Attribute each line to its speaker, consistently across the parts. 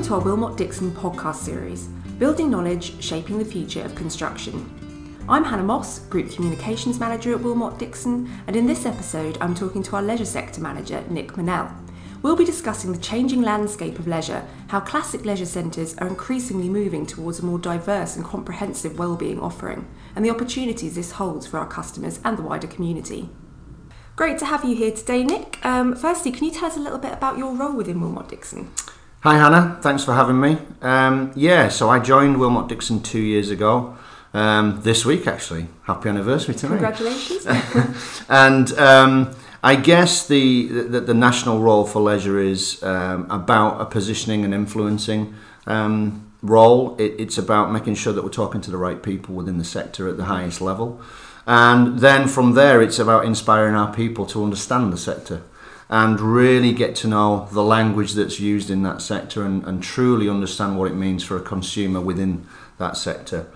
Speaker 1: Welcome to our Willmott Dixon podcast series, Building Knowledge, Shaping the Future of Construction. I'm Hannah Moss, Group Communications Manager at Willmott Dixon, and in this episode, I'm talking to our Leisure Sector Manager, Nick Manell. We'll be discussing the changing landscape of leisure, how classic leisure centres are increasingly moving towards a more diverse and comprehensive wellbeing offering, and the opportunities this holds for our customers and the wider community. Great to have you here today, Nick. Um, firstly, can you tell us a little bit about your role within Willmott Dixon?
Speaker 2: Hi Hannah, thanks for having me. Um, yeah, so I joined Willmott Dixon two years ago. Um, this week, actually, happy anniversary to
Speaker 1: Congratulations.
Speaker 2: me. Congratulations. and um, I guess the, the, the national role for leisure is um, about a positioning and influencing um, role. It, it's about making sure that we're talking to the right people within the sector at the highest level, and then from there, it's about inspiring our people to understand the sector and really get to know the language that's used in that sector and, and truly understand what it means for a consumer within that sector.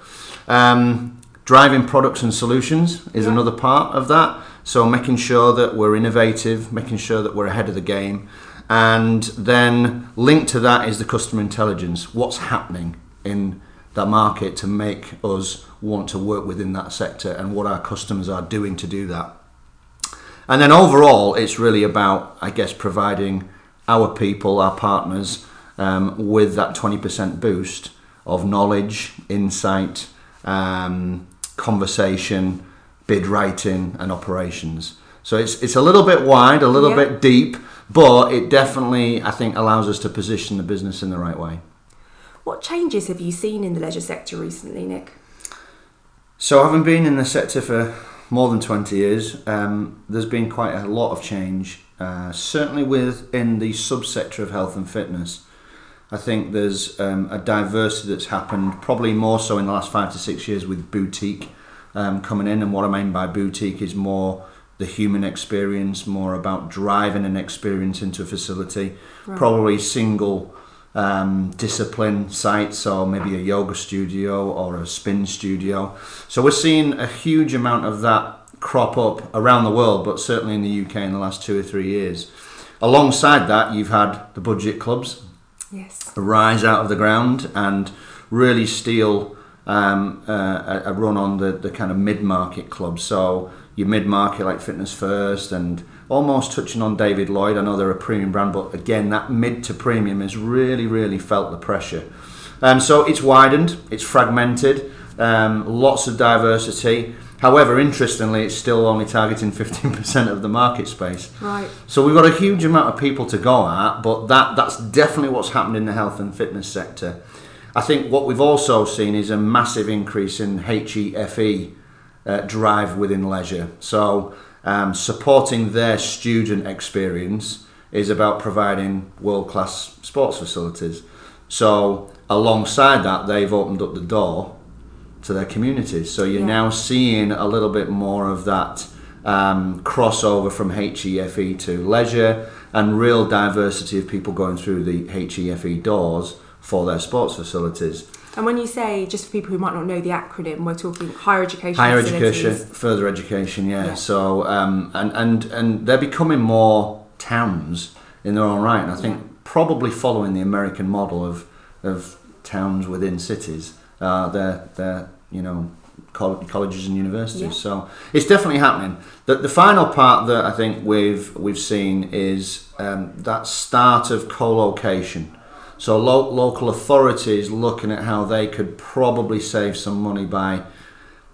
Speaker 2: Um, driving products and solutions is
Speaker 1: Yeah.
Speaker 2: another part of that. So making sure that we're innovative, making sure that we're ahead of the game, and then linked to that is the customer intelligence. What's happening in that market to make us want to work within that sector, and what our customers are doing to do that. And then overall, it's really about, I guess, providing our people, our partners, um, with that 20% boost of knowledge, insight, um, conversation, bid writing, and operations. So it's, it's a little bit wide, a little
Speaker 1: Yeah.
Speaker 2: bit deep, but it definitely, I think, allows us to position the business in the right way.
Speaker 1: What changes have you seen in the leisure sector recently, Nick?
Speaker 2: So, having been in the sector for more than 20 years, um, there's been quite a lot of change, uh, certainly within the subsector of health and fitness. I think there's um, a diversity that's happened, probably more so in the last five to six years with boutique um, coming in. And what I mean by boutique is more the human experience, more about driving an experience into a facility,
Speaker 1: Right.
Speaker 2: probably single um, discipline sites, or maybe a yoga studio or a spin studio. So we're seeing a huge amount of that crop up around the world, but certainly in the UK in the last two or three years. Alongside that, you've had the budget clubs
Speaker 1: Yes.
Speaker 2: rise out of the ground and really steal um, uh, a, a run on the, the kind of mid-market clubs. So your mid-market like Fitness First and almost touching on David Lloyd. I know they're a premium brand, but again, that mid to premium has really, really felt the pressure. Um, so it's widened, it's fragmented, um, lots of diversity. However, interestingly, it's still only targeting 15% of the market space.
Speaker 1: Right.
Speaker 2: So we've got a huge amount of people to go at, but that that's definitely what's happened in the health and fitness sector. I think what we've also seen is a massive increase in HEFE uh, drive within leisure. So um, supporting their student experience is about providing world class sports facilities. So alongside that, they've opened up the door to their communities. So you're
Speaker 1: Yeah.
Speaker 2: now seeing a little bit more of that um, crossover from HEFE to leisure and real diversity of people going through the HEFE doors for their sports facilities.
Speaker 1: And when you say, just for people who might not know the acronym, we're talking higher education.
Speaker 2: Higher
Speaker 1: facilities.
Speaker 2: education, further education, yeah.
Speaker 1: Yeah.
Speaker 2: So um, and and and they're becoming more towns in their own right, and I think
Speaker 1: Yeah.
Speaker 2: probably following the American model of of towns within cities. Uh, they're they're you know colleges and universities.
Speaker 1: Yeah.
Speaker 2: So it's definitely happening. The the final part that I think we've we've seen is um, that start of co-location. So lo- local authorities looking at how they could probably save some money by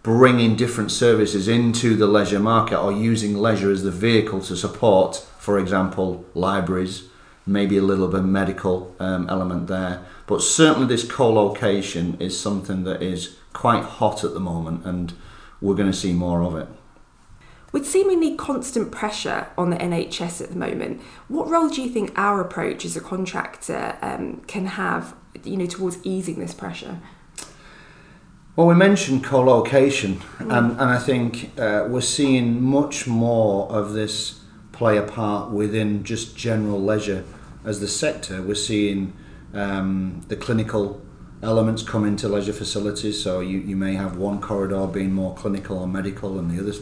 Speaker 2: bringing different services into the leisure market or using leisure as the vehicle to support, for example, libraries, maybe a little bit of a medical um, element there. But certainly, this co location is something that is quite hot at the moment, and we're going to see more of it.
Speaker 1: With seemingly constant pressure on the NHS at the moment, what role do you think our approach as a contractor um, can have, you know, towards easing this pressure?
Speaker 2: Well, we mentioned co-location, and, and I think uh, we're seeing much more of this play a part within just general leisure as the sector. We're seeing um, the clinical elements come into leisure facilities, so you, you may have one corridor being more clinical or medical, and the other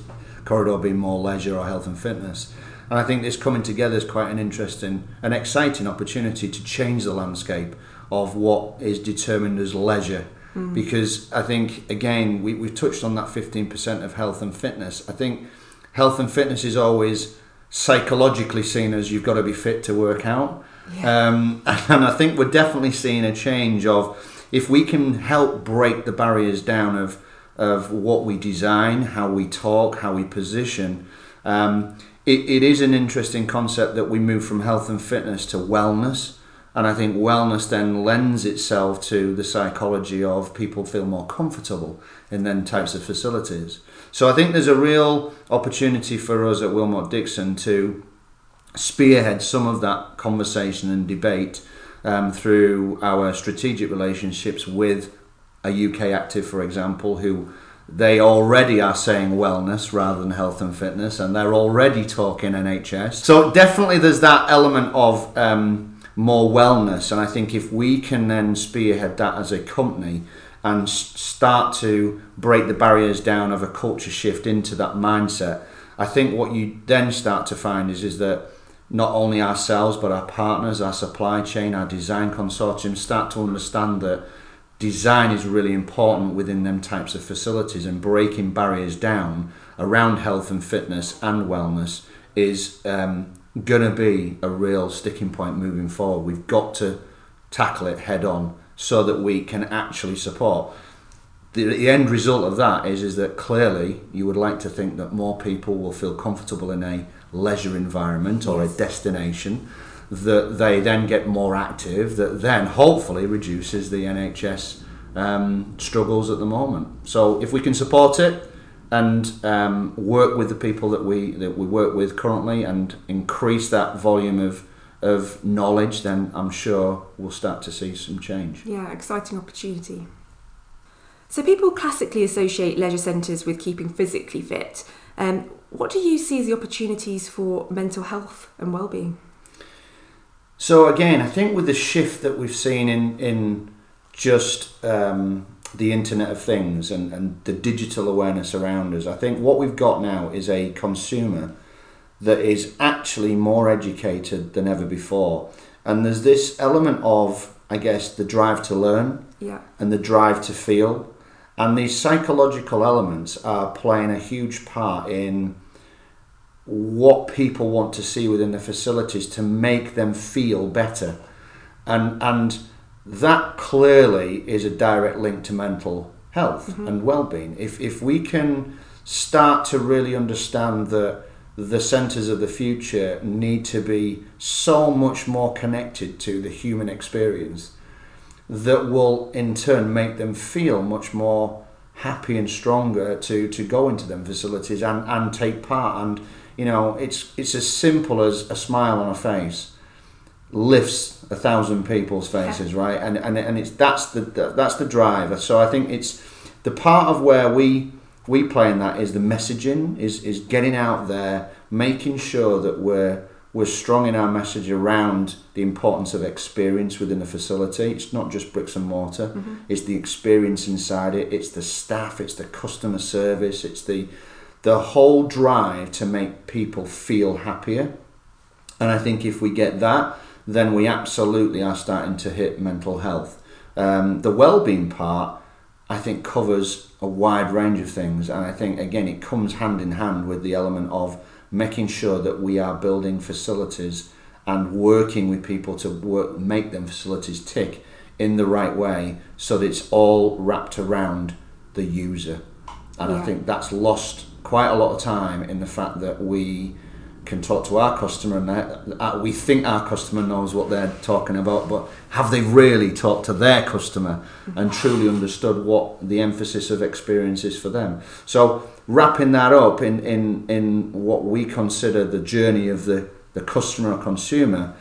Speaker 2: corridor being more leisure or health and fitness. And I think this coming together is quite an interesting and exciting opportunity to change the landscape of what is determined as leisure. Because I think, again, we, we've touched on that 15% of health and fitness. I think health and fitness is always psychologically seen as you've got to be fit to work out. Um, and I think we're definitely seeing a change of if we can help break the barriers down of, of what we design, how we talk, how we position. Um, it, it is an interesting concept that we move from health and fitness to wellness. And I think wellness then lends itself to the psychology of people feel more comfortable in then types of facilities. So I think there's a real opportunity for us at Willmott Dixon to spearhead some of that conversation and debate um, through our strategic relationships with a UK active, for example, who they already are saying wellness rather than health and fitness, and they're already talking NHS. So definitely there's that element of um, more wellness, and I think if we can then spearhead that as a company and start to break the barriers down of a culture shift into that mindset, I think what you then start to find is is that not only ourselves but our partners, our supply chain, our design consortium start to understand that design is really important within them types of facilities and breaking barriers down around health and fitness and wellness is um, going to be a real sticking point moving forward. We've got to tackle it head on so that we can actually support. The, the end result of that is is that clearly you would like to think that more people will feel comfortable in a leisure environment or a destination that they then get more active that then hopefully reduces the NHS um, struggles at the moment so if we can support it and um, work with the people that we that we work with currently and increase that volume of of knowledge then I'm sure we'll start to see some change
Speaker 1: Yeah, exciting opportunity. So people classically associate leisure centres with keeping physically fit. Um, what do you see as the opportunities for mental health and well-being?
Speaker 2: So again, I think with the shift that we've seen in in just um, the Internet of Things and, and the digital awareness around us, I think what we've got now is a consumer that is actually more educated than ever before. And there's this element of, I guess, the drive to learn
Speaker 1: Yeah,
Speaker 2: and the drive to feel. And these psychological elements are playing a huge part in what people want to see within the facilities to make them feel better. And, and that clearly is a direct link to mental health mm-hmm. and well-being. If, if we can start to really understand that the centres of the future need to be so much more connected to the human experience that will in turn make them feel much more happy and stronger to, to go into them facilities and, and take part and you know it's it's as simple as a smile on a face lifts a thousand people's faces right and, and and it's that's the that's the driver so I think it's the part of where we we play in that is the messaging is is getting out there making sure that we're we're strong in our message around the importance of experience within the facility. It's not just bricks and mortar. Mm-hmm. It's the experience inside it. It's the staff. It's the customer service. It's the the whole drive to make people feel happier. And I think if we get that, then we absolutely are starting to hit mental health. Um, the well-being part, I think, covers a wide range of things, and I think again it comes hand in hand with the element of making sure that we are building facilities and working with people to work, make them facilities tick in the right way, so that it's all wrapped around the user. And I think that's lost quite a lot of time in the fact that we can talk to our customer and that- we think our customer knows what they're talking about, but have they really talked to their customer and truly understood what the emphasis of experience is for them? So wrapping that up in, in, in what we consider the journey of the, the customer or consumer,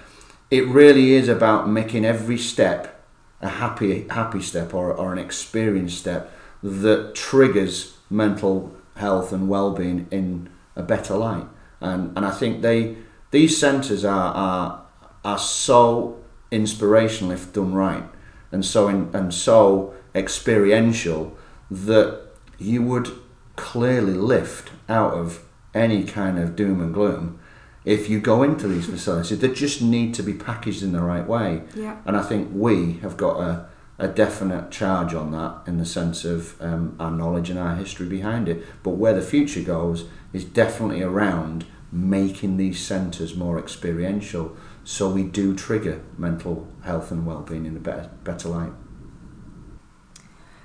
Speaker 2: it really is about making every step a happy happy step or, or an experience step that triggers mental health and well-being in a better light and and I think they these centres are, are are so inspirational if done right and so in, and so experiential that you would clearly lift out of any kind of doom and gloom if you go into these facilities. They just need to be packaged in the right way.
Speaker 1: Yeah.
Speaker 2: And I think we have got a, a definite charge on that in the sense of um, our knowledge and our history behind it. But where the future goes is definitely around making these centres more experiential so we do trigger mental health and well-being in a better, better light.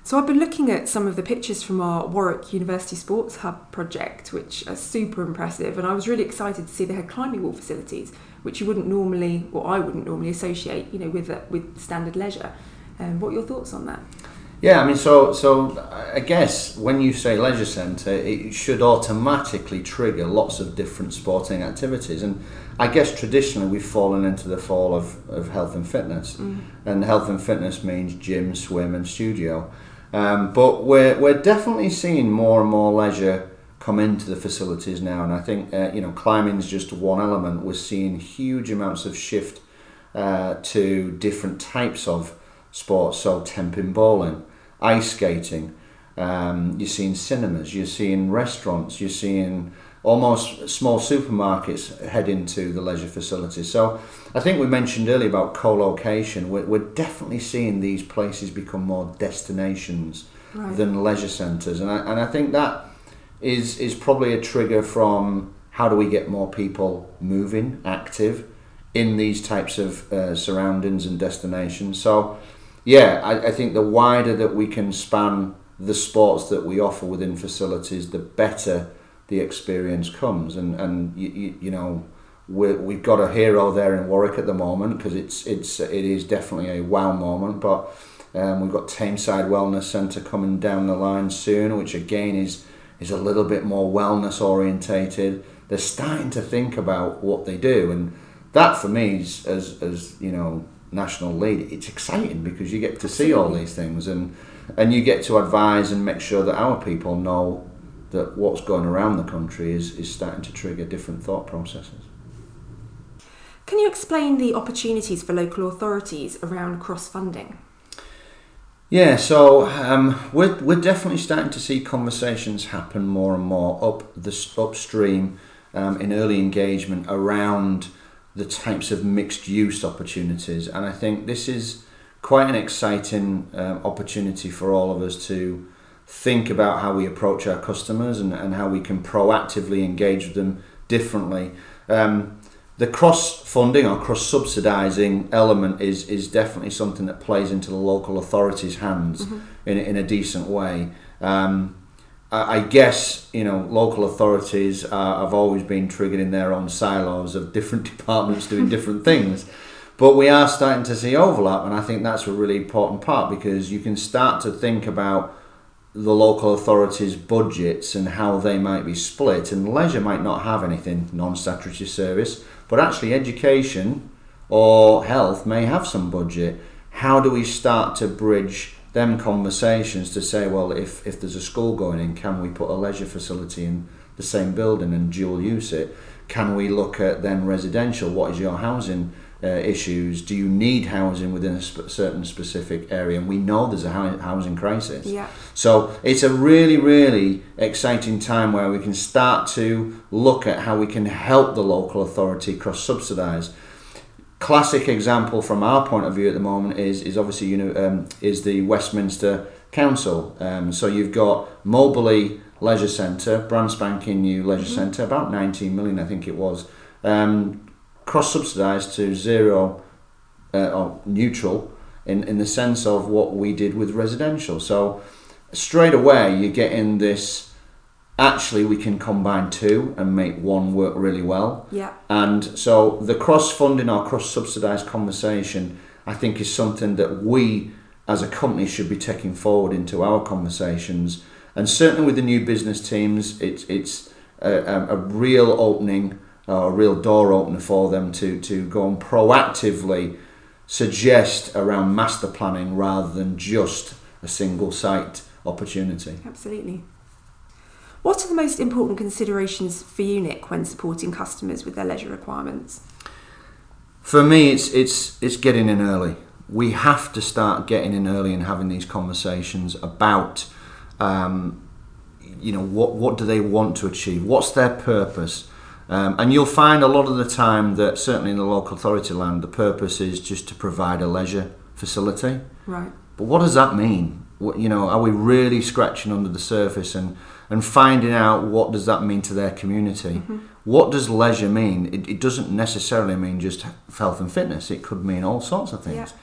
Speaker 1: So I've been looking at some of the pictures from our Warwick University Sports Hub project, which are super impressive, and I was really excited to see they had climbing wall facilities, which you wouldn't normally, or I wouldn't normally associate, you know, with uh, with standard leisure. Um, what are your thoughts on that?
Speaker 2: Yeah, I mean, so so I guess when you say leisure centre, it should automatically trigger lots of different sporting activities, and I guess traditionally we've fallen into the fall of, of health and fitness, mm. and health and fitness means gym, swim, and studio. Um, but we're, we're definitely seeing more and more leisure come into the facilities now, and I think uh, you know climbing is just one element. We're seeing huge amounts of shift uh, to different types of sports, so tenpin bowling, ice skating. Um, you're seeing cinemas, you're seeing restaurants, you're seeing almost small supermarkets head into the leisure facilities. So I think we mentioned earlier about co-location. We're, we're definitely seeing these places become more destinations right. than leisure centres, and I, and I think that is is probably a trigger from how do we get more people moving, active in these types of uh, surroundings and destinations. So yeah, I, I think the wider that we can span the sports that we offer within facilities, the better the experience comes. And and you, you, you know we we've got a hero there in Warwick at the moment because it's it's it is definitely a wow moment. But um, we've got Tameside Wellness Centre coming down the line soon, which again is is a little bit more wellness orientated. They're starting to think about what they do, and that for me is as as you know national lead. It's exciting because you get to see all these things and and you get to advise and make sure that our people know that what's going around the country is, is starting to trigger different thought processes.
Speaker 1: Can you explain the opportunities for local authorities around cross funding?
Speaker 2: Yeah, so um, we're, we're definitely starting to see conversations happen more and more up the upstream um, in early engagement around the types of mixed use opportunities, and I think this is quite an exciting um, opportunity for all of us to think about how we approach our customers and, and how we can proactively engage with them differently. Um, the cross funding or cross subsidising element is, is definitely something that plays into the local authorities' hands mm-hmm. in, in a decent way. Um, I, guess you know local authorities are, have always been triggered in their own silos of different departments doing different things. But we are starting to see overlap, and I think that's a really important part because you can start to think about the local authorities' budgets and how they might be split. And leisure might not have anything non statutory service, but actually, education or health may have some budget. How do we start to bridge them conversations to say, well, if, if there's a school going in, can we put a leisure facility in the same building and dual use it? Can we look at then residential? What is your housing? uh, issues? Do you need housing within a sp- certain specific area? And we know there's a housing crisis.
Speaker 1: Yeah.
Speaker 2: So it's a really, really exciting time where we can start to look at how we can help the local authority cross subsidise. Classic example from our point of view at the moment is is obviously you know um, is the Westminster Council. Um, so you've got Moberly Leisure Centre, brand spanking new leisure mm-hmm. centre, about 19 million I think it was. Um, cross subsidised to zero uh, or neutral in, in the sense of what we did with residential. So straight away you're getting this actually we can combine two and make one work really well.
Speaker 1: Yeah.
Speaker 2: And so the cross funding or cross subsidised conversation I think is something that we as a company should be taking forward into our conversations. And certainly with the new business teams, it's it's a, a real opening uh, a real door opener for them to, to go and proactively suggest around master planning rather than just a single site opportunity.
Speaker 1: Absolutely. What are the most important considerations for you, Nick, when supporting customers with their leisure requirements?
Speaker 2: For me, it's it's it's getting in early. We have to start getting in early and having these conversations about, um, you know, what what do they want to achieve? What's their purpose? Um, and you'll find a lot of the time that certainly in the local authority land, the purpose is just to provide a leisure facility.
Speaker 1: Right.
Speaker 2: But what does that mean? What, you know, are we really scratching under the surface and, and finding out what does that mean to their community?
Speaker 1: Mm-hmm.
Speaker 2: What does leisure mean? It, it doesn't necessarily mean just health and fitness. It could mean all sorts of things.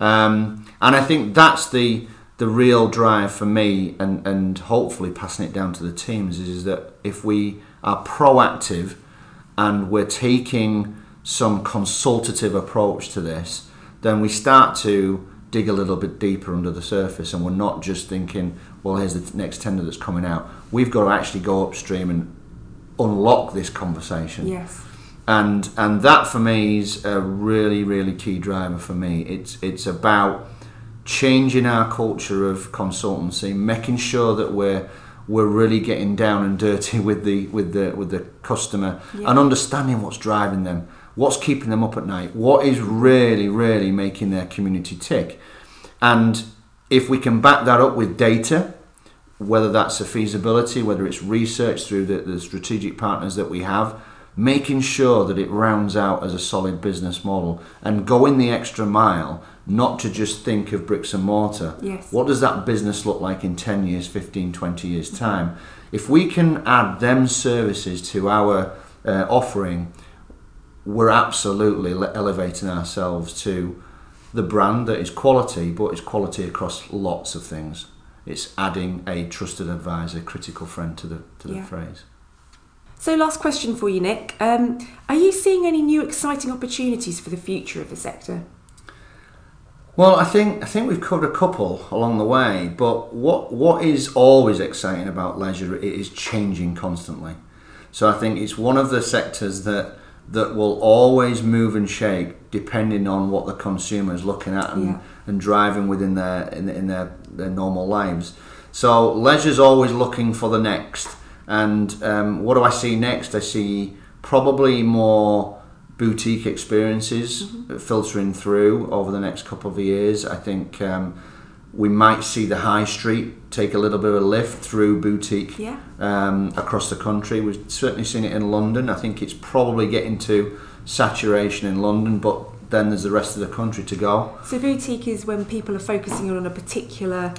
Speaker 2: Um, and I think that's the the real drive for me, and, and hopefully passing it down to the teams is, is that if we are proactive and we're taking some consultative approach to this, then we start to dig a little bit deeper under the surface and we're not just thinking, well, here's the next tender that's coming out. We've got to actually go upstream and unlock this conversation.
Speaker 1: Yes.
Speaker 2: And and that for me is a really, really key driver for me. It's it's about changing our culture of consultancy, making sure that we're we're really getting down and dirty with the with the with the customer
Speaker 1: Yeah.
Speaker 2: and understanding what's driving them, what's keeping them up at night, what is really really making their community tick, and if we can back that up with data, whether that's a feasibility, whether it's research through the, the strategic partners that we have, making sure that it rounds out as a solid business model and going the extra mile, not to just think of bricks and mortar.
Speaker 1: Yes.
Speaker 2: What does that business look like in 10 years, 15, 20 years' time? If we can add them services to our uh, offering, we're absolutely elevating ourselves to the brand that is quality, but it's quality across lots of things. It's adding a trusted advisor, critical friend to the to the
Speaker 1: Yeah.
Speaker 2: phrase.
Speaker 1: So, last question for you, Nick. Um, are you seeing any new exciting opportunities for the future of the sector?
Speaker 2: Well, I think I think we've covered a couple along the way, but what what is always exciting about leisure it is changing constantly. So I think it's one of the sectors that that will always move and shape depending on what the consumer is looking at and,
Speaker 1: Yeah.
Speaker 2: and driving within their in, in their, their normal lives. So leisure's always looking for the next. And um, what do I see next? I see probably more boutique experiences filtering through over the next couple of years. I think um, we might see the high street take a little bit of a lift through boutique
Speaker 1: Yeah.
Speaker 2: um, across the country. We've certainly seen it in London. I think it's probably getting to saturation in London, but then there's the rest of the country to go.
Speaker 1: So, boutique is when people are focusing on a particular.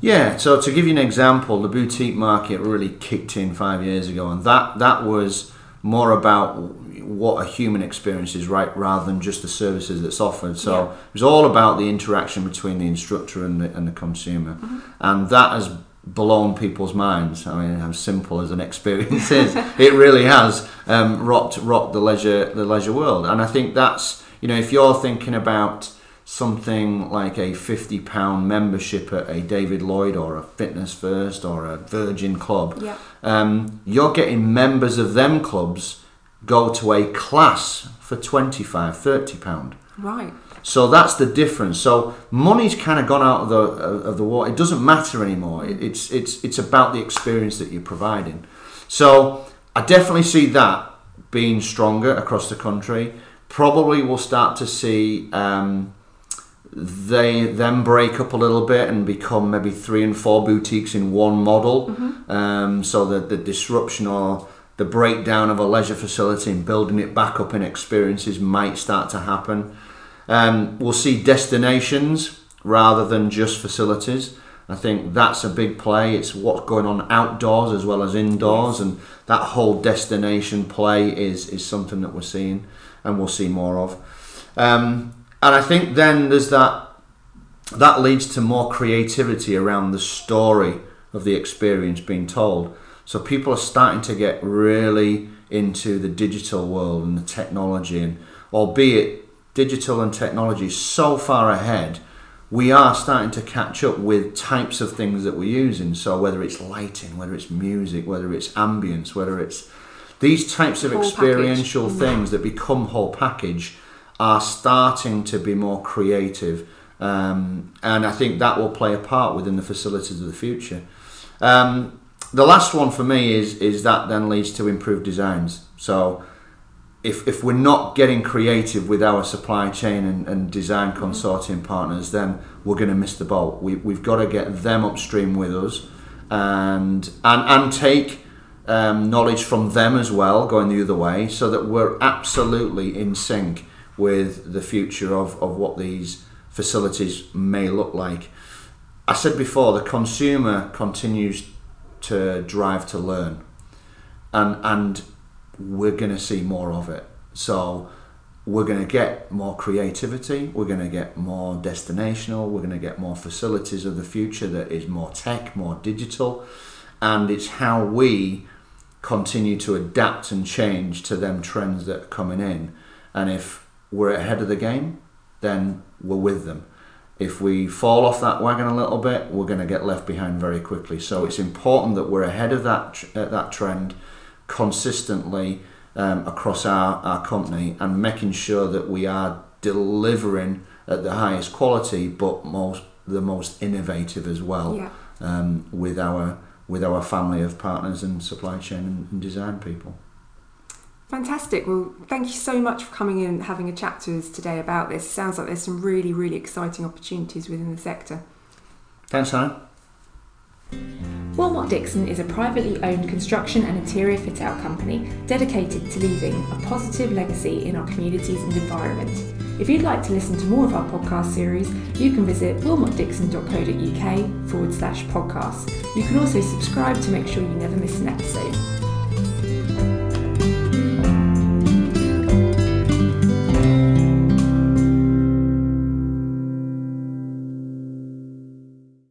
Speaker 2: Yeah, so to give you an example, the boutique market really kicked in five years ago, and that, that was more about what a human experience is, right, rather than just the services that's offered. So
Speaker 1: Yeah.
Speaker 2: it was all about the interaction between the instructor and the, and the consumer, and that has blown people's minds. I mean, how simple as an experience is, it really has um, rocked rocked the leisure the leisure world, and I think that's you know if you're thinking about something like a fifty pound membership at a David Lloyd or a Fitness First or a Virgin Club,
Speaker 1: Yeah.
Speaker 2: um, you're getting members of them clubs go to a class for 25 30 pound.
Speaker 1: Right.
Speaker 2: so that's the difference. So money's kind of gone out of the of the water. It doesn't matter anymore. It's it's it's about the experience that you're providing. So i definitely see that being stronger across the country. Probably we'll start to see um, they then break up a little bit and become maybe three and four boutiques in one model. Um, so that the disruption or the breakdown of a leisure facility and building it back up in experiences might start to happen. Um, we'll see destinations rather than just facilities. I think that's a big play. It's what's going on outdoors as well as indoors, and that whole destination play is is something that we're seeing, and we'll see more of. Um, and I think then there's that that leads to more creativity around the story of the experience being told. So people are starting to get really into the digital world and the technology, and albeit digital and technology is so far ahead, we are starting to catch up with types of things that we're using. So whether it's lighting, whether it's music, whether it's ambience, whether it's these types of
Speaker 1: Whole
Speaker 2: experiential
Speaker 1: Mm.
Speaker 2: things that become whole package are starting to be more creative. Um, and I think that will play a part within the facilities of the future. Um, the last one for me is is that then leads to improved designs. So if, if we're not getting creative with our supply chain and, and design consortium partners, then we're going to miss the boat. We, we've got to get them upstream with us and and, and take um, knowledge from them as well, going the other way, so that we're absolutely in sync with the future of, of what these facilities may look like. I said before, the consumer continues to drive to learn, and and we're going to see more of it. So we're going to get more creativity, we're going to get more destinational, we're going to get more facilities of the future that is more tech, more digital, and it's how we continue to adapt and change to them trends that are coming in. And if we're ahead of the game, then we're with them. If we fall off that wagon a little bit, we're going to get left behind very quickly. So it's important that we're ahead of that uh, that trend consistently um, across our, our company and making sure that we are delivering at the highest quality, but most the most innovative as well
Speaker 1: Yeah.
Speaker 2: um, with our with our family of partners and supply chain and, and design people.
Speaker 1: Fantastic. Well, thank you so much for coming in and having a chat to us today about this. Sounds like there's some really, really exciting opportunities within the sector.
Speaker 2: Thanks, Hannah.
Speaker 1: Willmott Dixon is a privately owned construction and interior fit out company dedicated to leaving a positive legacy in our communities and environment. If you'd like to listen to more of our podcast series, you can visit willmottdixon.co.uk forward slash podcast. You can also subscribe to make sure you never miss an episode.